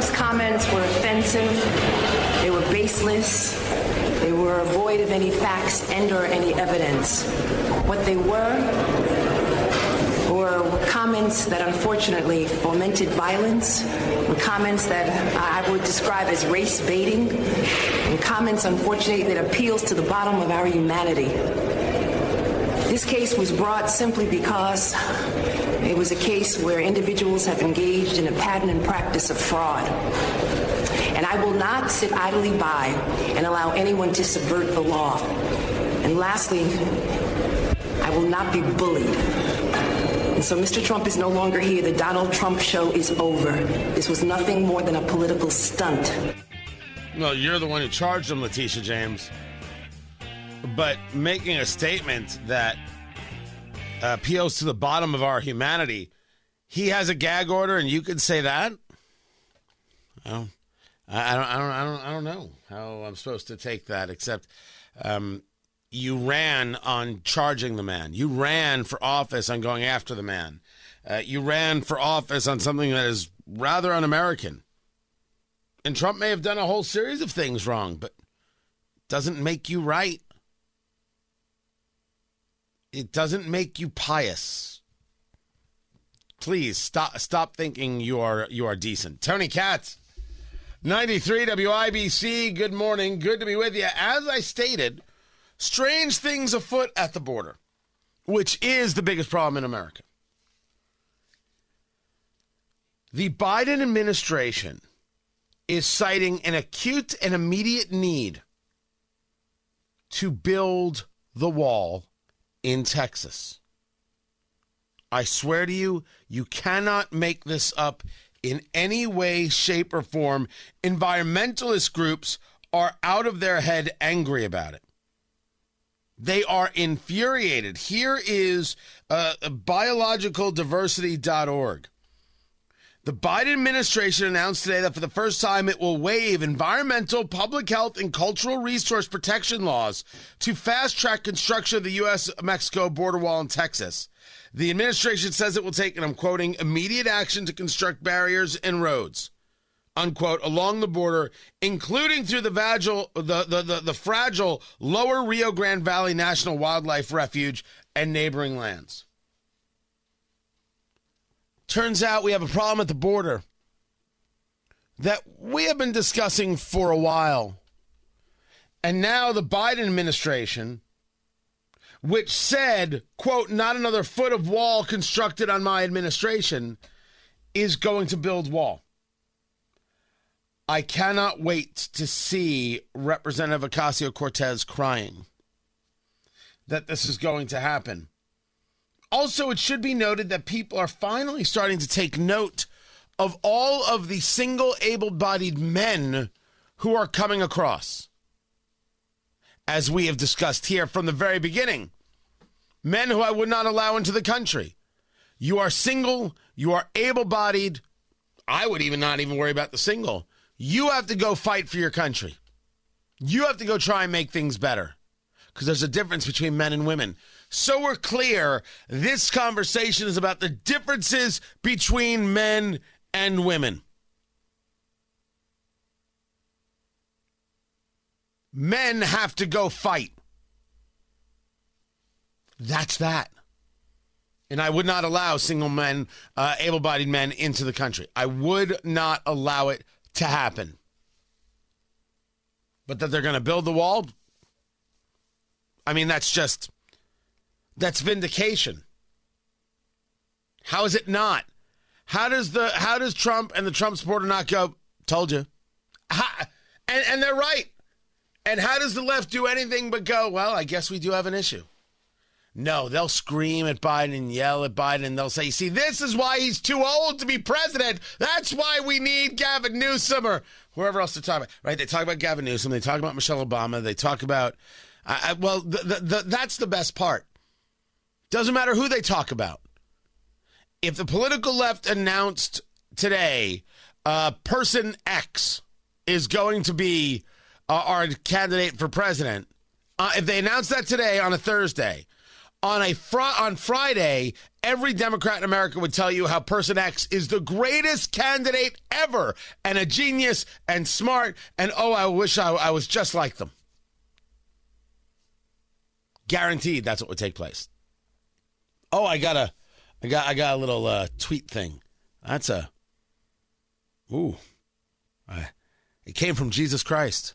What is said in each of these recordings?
Trump's comments were offensive, they were baseless, they were void of any facts and or any evidence. What they were were comments that unfortunately fomented violence, comments that I would describe as race baiting, and comments unfortunately that appeals to the bottom of our humanity. This case was brought simply because it was a case where individuals have engaged in a pattern and practice of fraud. And I will not sit idly by and allow anyone to subvert the law. And lastly, I will not be bullied. And so Mr. Trump is no longer here. The Donald Trump show is over. This was nothing more than a political stunt. Well, you're the one who charged him, Letitia James. But making a statement that uh, appeals to the bottom of our humanity, he has a gag order, and you could say that. I, I don't, I don't, I don't, I don't know how I'm supposed to take that. Except, um, you ran on charging the man. You ran for office on going after the man. Uh, you ran for office on something that is rather un-American. And Trump may have done a whole series of things wrong, but doesn't make you right it doesn't make you pious. Please stop stop thinking you are you are decent. Tony Katz, 93 WIBC, good morning. Good to be with you. As I stated, strange things afoot at the border, which is the biggest problem in America. The Biden administration is citing an acute and immediate need to build the wall in Texas. I swear to you, you cannot make this up in any way, shape, or form. Environmentalist groups are out of their head angry about it. They are infuriated. Here is uh, biologicaldiversity.org. The Biden administration announced today that for the first time it will waive environmental, public health, and cultural resource protection laws to fast track construction of the U.S. Mexico border wall in Texas. The administration says it will take, and I'm quoting, immediate action to construct barriers and roads, unquote, along the border, including through the, vagil, the, the, the, the fragile lower Rio Grande Valley National Wildlife Refuge and neighboring lands. Turns out we have a problem at the border that we have been discussing for a while. And now the Biden administration, which said, quote, not another foot of wall constructed on my administration, is going to build wall. I cannot wait to see Representative Ocasio Cortez crying that this is going to happen. Also, it should be noted that people are finally starting to take note of all of the single able bodied men who are coming across. As we have discussed here from the very beginning, men who I would not allow into the country. You are single, you are able bodied. I would even not even worry about the single. You have to go fight for your country. You have to go try and make things better because there's a difference between men and women. So we're clear, this conversation is about the differences between men and women. Men have to go fight. That's that. And I would not allow single men, uh, able bodied men into the country. I would not allow it to happen. But that they're going to build the wall, I mean, that's just, that's vindication. How is it not? How does the how does Trump and the Trump supporter not go? Told you, how, and and they're right. And how does the left do anything but go? Well, I guess we do have an issue. No, they'll scream at Biden and yell at Biden, and they'll say, "See, this is why he's too old to be president. That's why we need Gavin Newsom or whoever else to talk about." Right? They talk about Gavin Newsom. They talk about Michelle Obama. They talk about, uh, well, the, the, the, that's the best part. Doesn't matter who they talk about. If the political left announced today, uh, person X is going to be uh, our candidate for president, uh, if they announce that today on a Thursday, on a fr- on Friday, every Democrat in America would tell you how person X is the greatest candidate ever and a genius and smart and oh, I wish I, I was just like them. Guaranteed, that's what would take place. Oh, I got a, I got, I got a little uh, tweet thing. That's a, ooh, I, it came from Jesus Christ.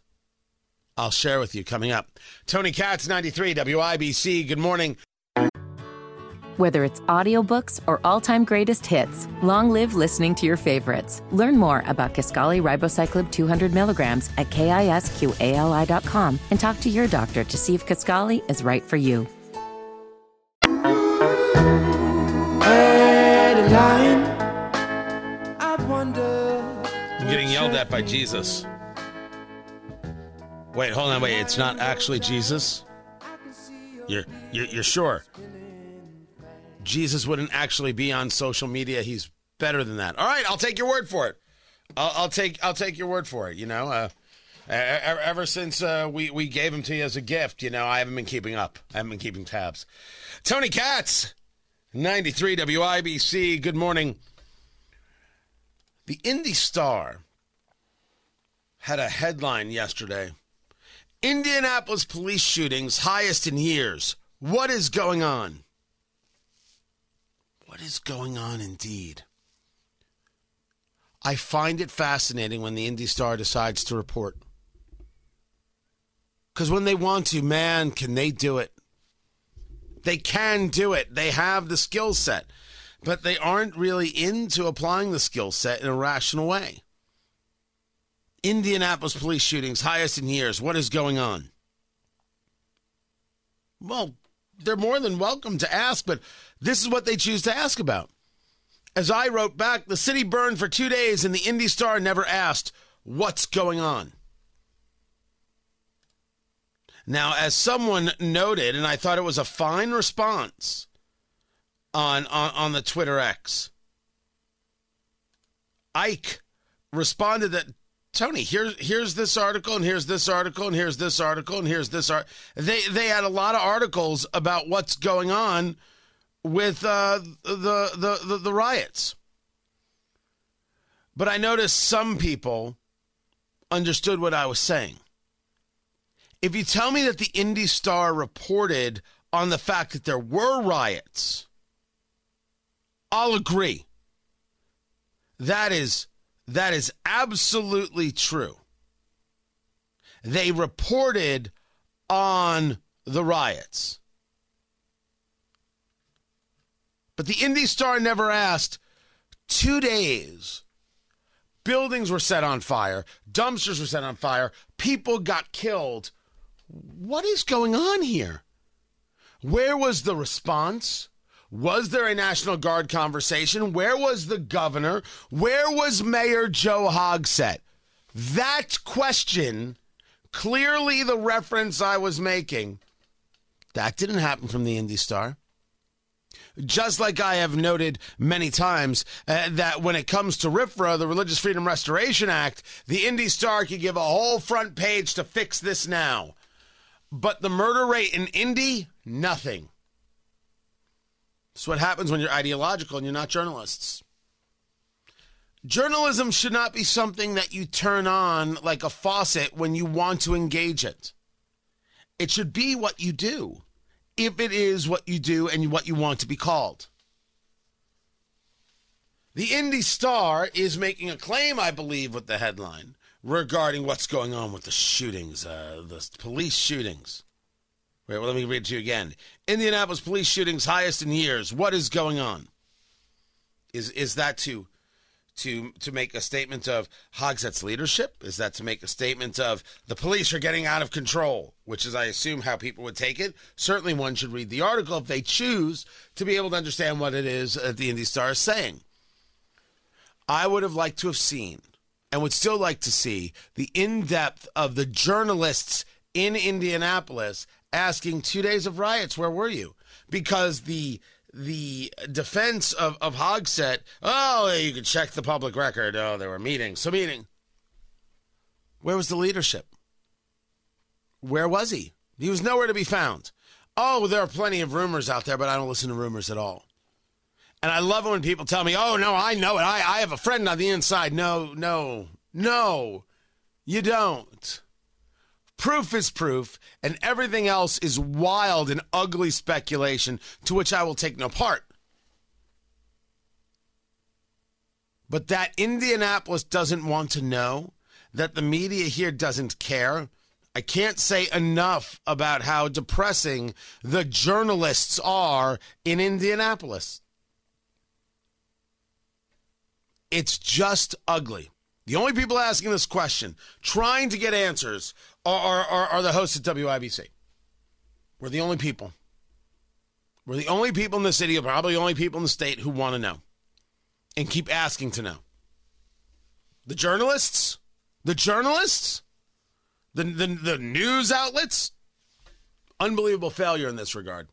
I'll share with you coming up. Tony Katz, 93 WIBC. Good morning. Whether it's audiobooks or all-time greatest hits, long live listening to your favorites. Learn more about Kisqali Ribociclib 200 milligrams at kisqali.com and talk to your doctor to see if Kisqali is right for you. I'm getting yelled at by Jesus. Wait, hold on, wait. It's not actually Jesus. You're, you're, you're sure? Jesus wouldn't actually be on social media. He's better than that. All right, I'll take your word for it. I'll, I'll take I'll take your word for it. You know, uh, ever since uh, we we gave him to you as a gift, you know, I haven't been keeping up. I haven't been keeping tabs. Tony Katz, ninety three WIBC. Good morning. The Indy Star had a headline yesterday. Indianapolis police shootings highest in years. What is going on? What is going on indeed? I find it fascinating when the Indy Star decides to report. Because when they want to, man, can they do it? They can do it. They have the skill set, but they aren't really into applying the skill set in a rational way. Indianapolis police shootings, highest in years. What is going on? Well, they're more than welcome to ask, but this is what they choose to ask about. As I wrote back, the city burned for two days and the Indy Star never asked, What's going on? Now, as someone noted, and I thought it was a fine response on, on, on the Twitter X, Ike responded that Tony, here's here's this article, and here's this article, and here's this article, and here's this art. They they had a lot of articles about what's going on with uh, the, the the the riots. But I noticed some people understood what I was saying. If you tell me that the Indy Star reported on the fact that there were riots, I'll agree. That is that is absolutely true. They reported on the riots. But the Indy Star never asked two days. Buildings were set on fire, dumpsters were set on fire, people got killed. What is going on here? Where was the response? Was there a National Guard conversation? Where was the governor? Where was Mayor Joe Hogsett? That question, clearly the reference I was making, that didn't happen from the Indy Star. Just like I have noted many times uh, that when it comes to RFRA, the Religious Freedom Restoration Act, the Indy Star could give a whole front page to fix this now. But the murder rate in Indy, nothing. It's what happens when you're ideological and you're not journalists. Journalism should not be something that you turn on like a faucet when you want to engage it. It should be what you do, if it is what you do and what you want to be called. The Indy Star is making a claim, I believe, with the headline regarding what's going on with the shootings, uh, the police shootings. Wait, well, let me read to you again. Indianapolis police shootings highest in years. What is going on? Is is that to to to make a statement of Hogsett's leadership? Is that to make a statement of the police are getting out of control, which is I assume how people would take it? Certainly one should read the article if they choose to be able to understand what it is that the Indy Star is saying. I would have liked to have seen and would still like to see the in-depth of the journalists in Indianapolis asking two days of riots, where were you? Because the the defense of, of Hogsett, oh, you could check the public record. Oh, there were meetings. So, meeting. Where was the leadership? Where was he? He was nowhere to be found. Oh, there are plenty of rumors out there, but I don't listen to rumors at all. And I love it when people tell me, oh, no, I know it. I, I have a friend on the inside. No, no, no, you don't. Proof is proof, and everything else is wild and ugly speculation to which I will take no part. But that Indianapolis doesn't want to know, that the media here doesn't care. I can't say enough about how depressing the journalists are in Indianapolis. It's just ugly. The only people asking this question, trying to get answers, are, are, are the hosts at WIBC. We're the only people. We're the only people in the city, probably the only people in the state who want to know and keep asking to know. The journalists, the journalists, the, the, the news outlets, unbelievable failure in this regard.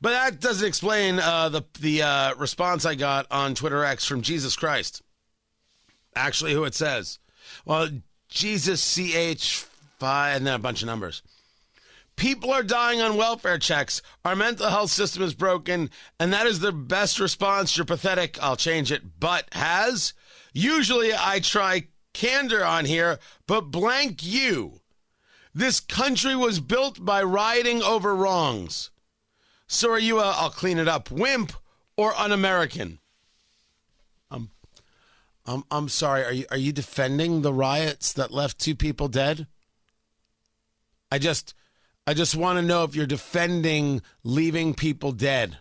But that doesn't explain uh, the the uh, response I got on Twitter X from Jesus Christ. Actually, who it says? Well, Jesus CH five, and then a bunch of numbers. People are dying on welfare checks. Our mental health system is broken, and that is the best response. You're pathetic. I'll change it. But has? Usually I try candor on here, but blank you. This country was built by rioting over wrongs. So are you a, I'll clean it up, wimp or un American? I'm, I'm, sorry. Are you, are you defending the riots that left two people dead? I just I just want to know if you're defending leaving people dead.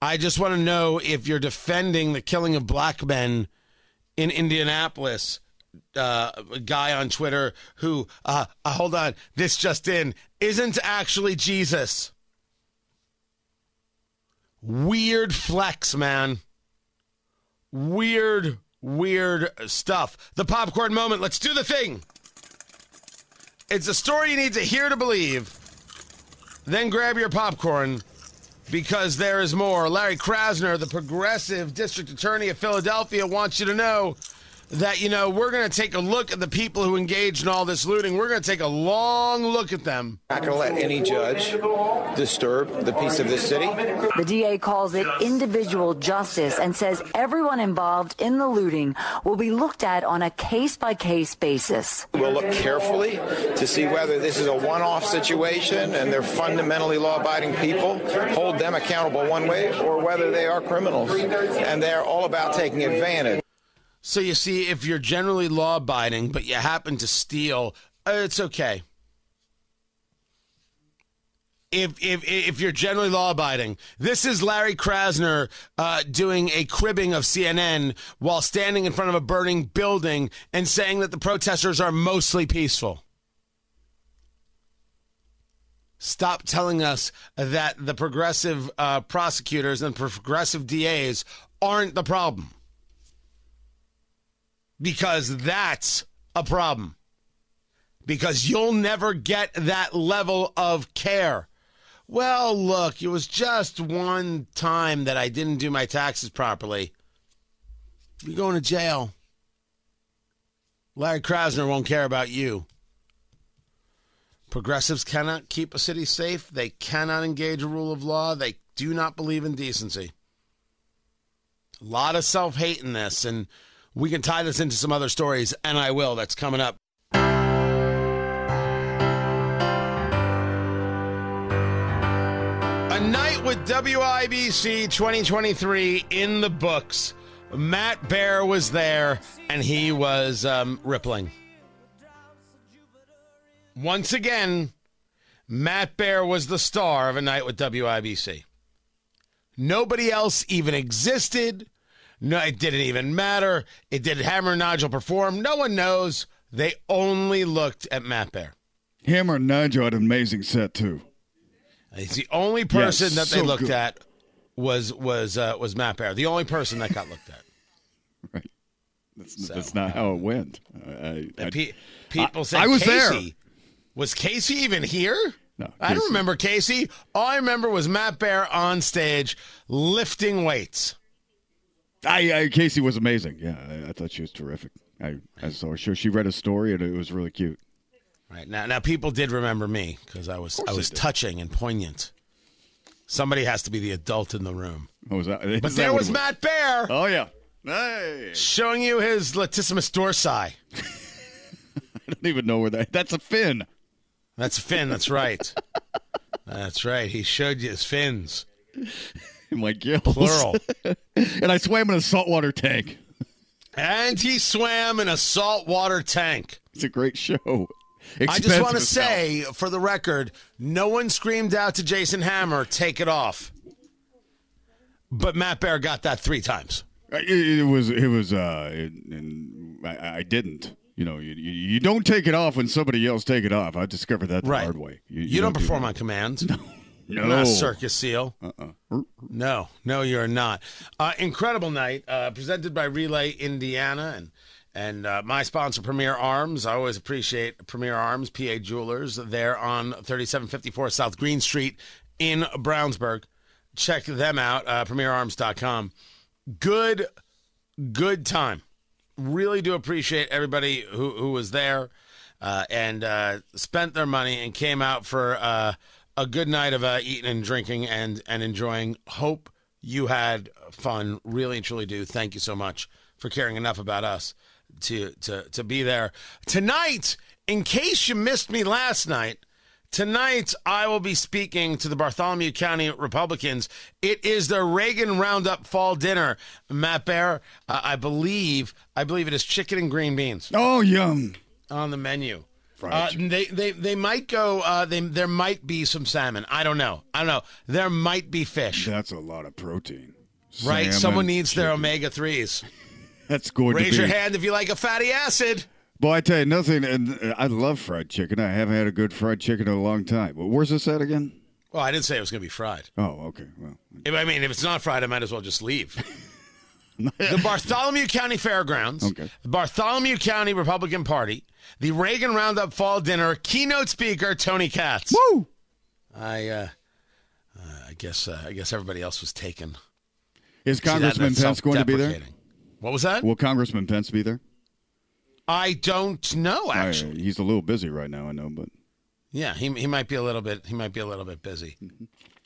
I just want to know if you're defending the killing of black men in Indianapolis. Uh, a guy on Twitter who, uh, uh, hold on, this just in, isn't actually Jesus. Weird flex, man. Weird, weird stuff. The popcorn moment. Let's do the thing. It's a story you need to hear to believe. Then grab your popcorn because there is more. Larry Krasner, the progressive district attorney of Philadelphia, wants you to know that, you know, we're going to take a look at the people who engaged in all this looting. We're going to take a long look at them. Not going to let any judge disturb the peace of this city. The DA calls it individual justice and says everyone involved in the looting will be looked at on a case by case basis. We'll look carefully to see whether this is a one off situation and they're fundamentally law abiding people, hold them accountable one way, or whether they are criminals and they're all about taking advantage. So you see, if you're generally law abiding, but you happen to steal, uh, it's okay. If, if if you're generally law abiding, this is Larry Krasner uh, doing a cribbing of CNN while standing in front of a burning building and saying that the protesters are mostly peaceful. Stop telling us that the progressive uh, prosecutors and progressive DAs aren't the problem because that's a problem. Because you'll never get that level of care. Well, look, it was just one time that I didn't do my taxes properly. You're going to jail. Larry Krasner won't care about you. Progressives cannot keep a city safe. They cannot engage a rule of law. They do not believe in decency. A lot of self hate in this. And we can tie this into some other stories, and I will. That's coming up. A night with WIBC 2023 in the books. Matt Bear was there, and he was um, rippling. Once again, Matt Bear was the star of A Night with WIBC. Nobody else even existed. No, it didn't even matter. It did Hammer and Nigel perform? No one knows. They only looked at Matt Bear. Hammer and Nigel had an amazing set too. He's the only person Yes, that they so looked good. at was was uh, was Matt Bear. The only person that got looked at. Right. That's, that's not how it went. I, I, pe- people I- said I was there. Casey. Was Casey even here? No, I don't remember Casey. All I remember was Matt Bear on stage lifting weights. I, I Casey was amazing. Yeah, I, I thought she was terrific. I, I saw her show. She read a story and it was really cute. Right now, now people did remember me because I was I was touching and poignant. Somebody has to be the adult in the room. Oh, was that? is But there what was it Matt Bear Oh yeah. Hey, showing you his latissimus dorsi. I don't even know where that. That's a fin. That's a fin. That's right. That's right. He showed you his fins, in my gills. plural. and I swam in a saltwater tank. and he swam in a saltwater tank. It's a great show. I just want to say, for the record, no one screamed out to Jason Hammer, "Take it off." But Matt Bear got that three times. It, it was it was uh it, and I, I didn't. You know, you, you you don't take it off when somebody else take it off. I discovered that the Right. hard way. You, don't, do perform that. on command. No. You're not circus seal. Uh-uh. No, no, you're not. Uh, incredible night, uh, presented by Relay Indiana and and uh, my sponsor, Premier Arms. I always appreciate Premier Arms, PA Jewelers. They're on 3754 South Green Street in Brownsburg. Check them out, uh, premierarms.com. Good, good time. Really do appreciate everybody who, who was there uh, and uh, spent their money and came out for uh, a good night of uh, eating and drinking and, and enjoying. Hope you had fun. Really and truly do. Thank you so much for caring enough about us to, to, to be there. Tonight, in case you missed me last night, Tonight, I will be speaking to the Bartholomew County Republicans. It is the Reagan Roundup Fall Dinner. Matt Bear, uh, I believe, I believe it is chicken and green beans Oh, yum. on the menu. Uh, they, they they might go. Uh, they there might be some salmon. I don't know. I don't know. There might be fish. That's a lot of protein. right. Salmon, Someone needs their omega threes. That's going Raise to be. your hand if you like a fatty acid. Boy, I tell you nothing. And uh, I love fried chicken. I haven't had a good fried chicken in a long time. Where's this at again? Well, I didn't say it was going to be fried. Oh, okay. Well, If, I mean, if it's not fried, I might as well just leave. the Bartholomew County Fairgrounds, Okay. the Bartholomew County Republican Party, the Reagan Roundup Fall Dinner, keynote speaker Tony Katz. woo! I, uh, uh, I guess, uh, I guess everybody else was taken. Is that- Congressman that's Pence going to be there? What was that? Will Congressman Pence be there? I don't know. Actually, he's a little busy right now. I know, but yeah, he he might be a little bit. He might be a little bit busy.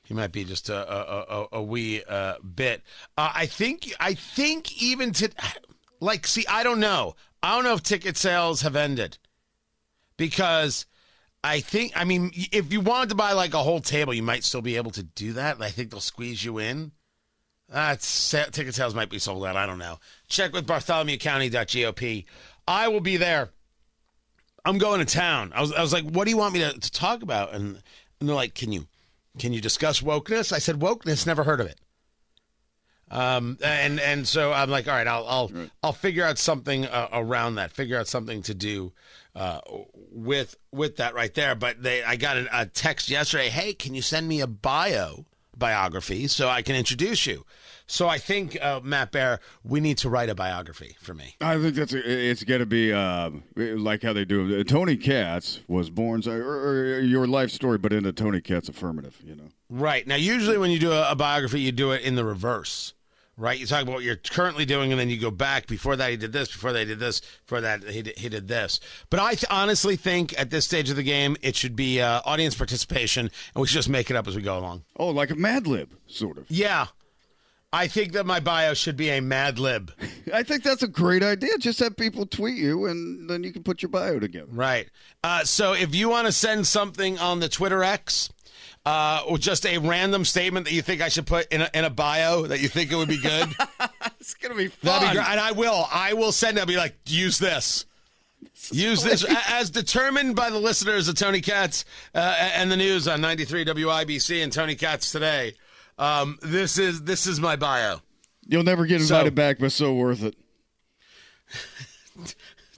He might be just a a, a, a wee uh, bit. Uh, I think. I think even to like. See, I don't know. I don't know if ticket sales have ended because I think. I mean, if you wanted to buy like a whole table, you might still be able to do that. I think they'll squeeze you in. Sa- ticket sales might be sold out. I don't know. Check with BartholomewCounty.gop. I will be there. I'm going to town. I was, I was like, what do you want me to, to talk about? And, and they're like, can you, can you discuss wokeness? I said, wokeness, never heard of it. Um, and, and so I'm like, all right, I'll, I'll, I'll figure out something uh, around that, figure out something to do, uh, with, with that right there. But they, I got a, a text yesterday. Hey, can you send me a bio biography so I can introduce you? So I think, uh, Matt Bear, we need to write a biography for me. I think that's it's going to be uh, like how they do. Tony Katz was born, or, or your life story, but in a Tony Katz affirmative. You know, Right. Now, usually when you do a, a biography, you do it in the reverse, right? You talk about what you're currently doing, and then you go back. Before that, he did this. Before they did this. Before that, he did, he did this. But I th- honestly think at this stage of the game, it should be uh, audience participation, and we should just make it up as we go along. oh, like a Mad Lib, sort of. Yeah. I think that my bio should be a Mad Lib. I think that's a great idea. Just have people tweet you, and then you can put your bio together. Right. Uh, so if you want to send something on the Twitter X, uh, or just a random statement that you think I should put in a, in a bio that you think it would be good, It's gonna be That'd fun. be great. And I will. I will send it. I'll be like, use this. Use this as determined by the listeners of Tony Katz uh, and the news on 93 WIBC and Tony Katz today. Um, this is this is my bio. You'll never get So- invited back, but so worth it.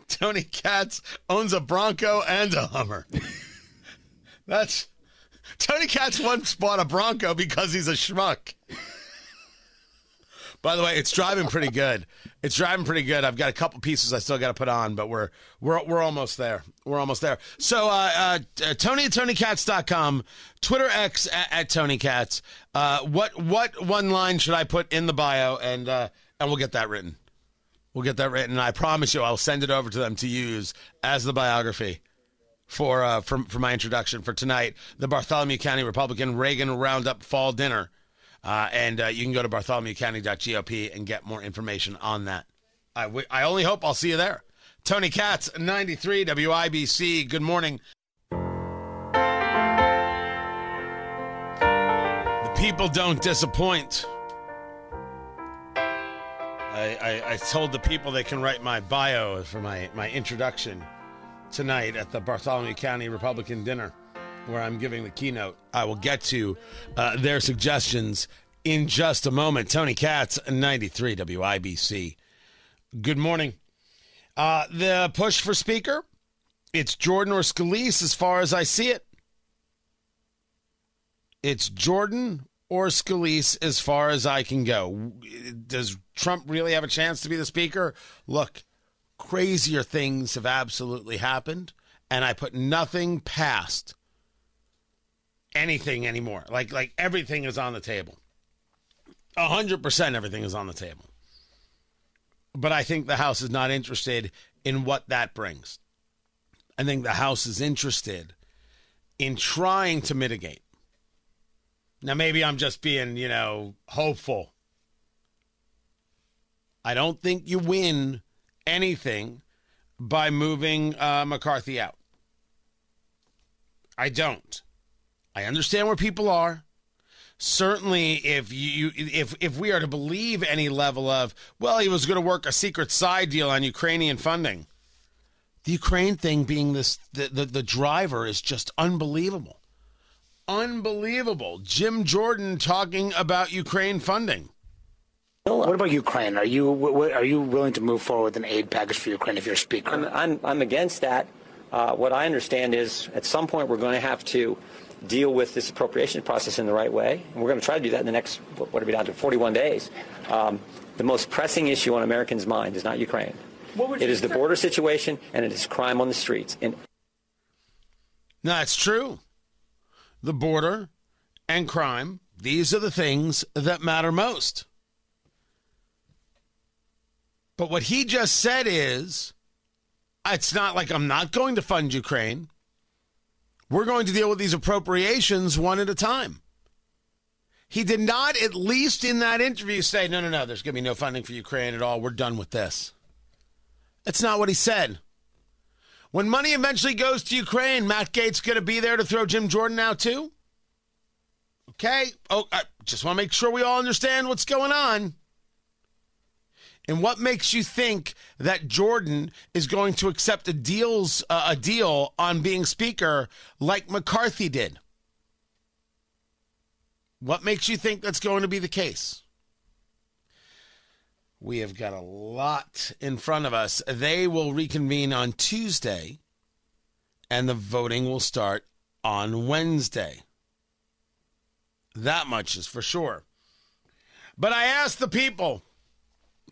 Tony Katz owns a Bronco and a Hummer. That's Tony Katz once bought a Bronco because he's a schmuck. By the way, it's driving pretty good. It's driving pretty good. I've got a couple pieces I still got to put on, but we're we're we're almost there. We're almost there. So uh, uh, uh, Tony at TonyKatz.com, Twitter X at, at Tony Katz. Uh, what what one line should I put in the bio, and uh, and we'll get that written. We'll get that written. And I promise you, I'll send it over to them to use as the biography for uh, for, for my introduction for tonight. The Bartholomew County Republican Reagan Roundup Fall Dinner, uh, and uh, you can go to bartholomewcounty.gop and get more information on that. I, w- I only hope I'll see you there. Tony Katz, 93 WIBC. Good morning. The people don't disappoint. I, I, I told the people they can write my bio for my, my introduction tonight at the Bartholomew County Republican dinner, where I'm giving the keynote. I will get to uh, their suggestions in just a moment. Tony Katz, 93 WIBC. Good morning. Uh, the push for speaker, it's Jordan or Scalise as far as I see it. It's Jordan or Scalise as far as I can go. Does Trump really have a chance to be the speaker? Look, crazier things have absolutely happened, and I put nothing past anything anymore. Like like everything is on the table. Hundred percent everything is on the table. But I think the House is not interested in what that brings. I think the House is interested in trying to mitigate. Now maybe I'm just being, you know, hopeful. I don't think you win anything by moving uh, McCarthy out. I don't. I understand where people are. Certainly, if you if if we are to believe any level of well, he was going to work a secret side deal on Ukrainian funding. The Ukraine thing being this the, the, the driver is just unbelievable. Unbelievable. Jim Jordan talking about Ukraine funding. What about Ukraine? Are you w- are you willing to move forward with an aid package for Ukraine if you're a speaker? I'm, I'm, I'm against that. Uh, what I understand is at some point we're going to have to deal with this appropriation process in the right way. And we're going to try to do that in the next, what what are we down to, 41 days. Um, the most pressing issue on Americans' mind is not Ukraine. It is the border situation and it is crime on the streets. And That's true. The border and crime, these are the things that matter most. But what he just said is it's not like I'm not going to fund Ukraine. We're going to deal with these appropriations one at a time. He did not, at least in that interview, say, no, no, no, there's going to be no funding for Ukraine at all. We're done with this. That's not what he said. When money eventually goes to Ukraine, Matt Gaetz going to be there to throw Jim Jordan out too? Okay. Oh, I just want to make sure we all understand what's going on. And what makes you think that Jordan is going to accept a deals uh, a deal on being speaker like McCarthy did? What makes you think that's going to be the case? We have got a lot in front of us. They will reconvene on Tuesday, and the voting will start on Wednesday. That much is for sure. But I asked the people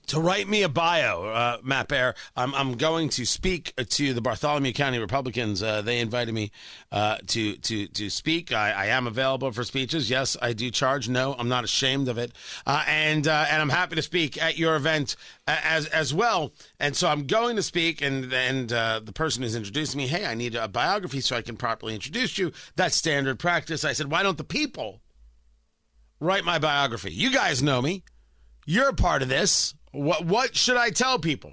to write me a bio, uh, Matt Bear. I'm, I'm going to speak to the Bartholomew County Republicans. Uh, they invited me uh, to to to speak. I, I am available for speeches. Yes, I do charge. No, I'm not ashamed of it, uh, and uh, and I'm happy to speak at your event uh, as as well. And so I'm going to speak, and and the person who's introducing me, hey, I need a biography so I can properly introduce you. That's standard practice. I said, why don't the people write my biography? You guys know me. You're a part of this. What what should I tell people?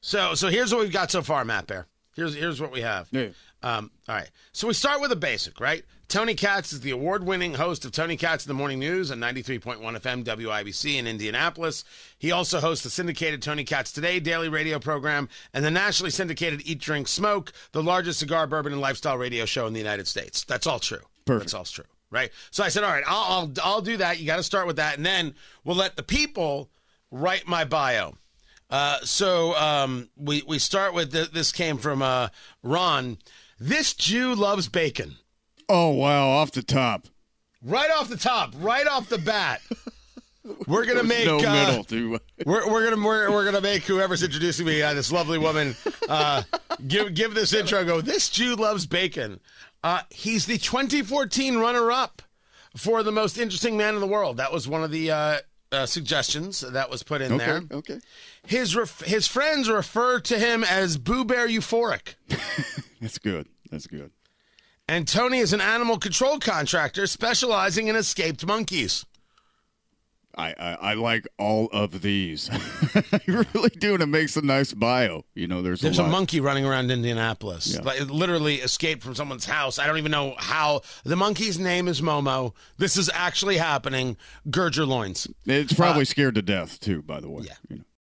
So so here's what we've got so far, Matt Bear. Here's here's what we have. Yeah. Um, all right. So we start with the basic, right? Tony Katz is the award-winning host of Tony Katz in the Morning News on 93.1 FM WIBC in Indianapolis. He also hosts the syndicated Tony Katz Today daily radio program and the nationally syndicated Eat, Drink, Smoke, the largest cigar, bourbon, and lifestyle radio show in the United States. That's all true. Perfect. That's all true. right? So I said, all right, I'll I'll, I'll do that. You got to start with that, and then we'll let the people write my bio. Uh, so um, we we start with th- this came from uh, Ron. This Jew loves bacon. Oh wow, off the top. Right off the top, right off the bat. We're gonna make no uh, middle to we're, we're gonna we're, we're gonna make whoever's introducing me, uh, this lovely woman, uh, give give this intro. Go. This Jew loves bacon. Uh, he's the 2014 runner-up for the most interesting man in the world. That was one of the uh, suggestions that was put in Okay, there. okay. His ref- his friends refer to him as Boo Bear Euphoric. That's good. That's good. And Tony is an animal control contractor specializing in escaped monkeys. I, I, I like all of these. I really do, and it makes a nice bio. You know, there's, There's a, a monkey running around Indianapolis. Yeah. Like, it literally escaped from someone's house. I don't even know how. The monkey's name is Momo. This is actually happening. Gird your loins. It's probably uh, scared to death too. By the way, yeah. You know.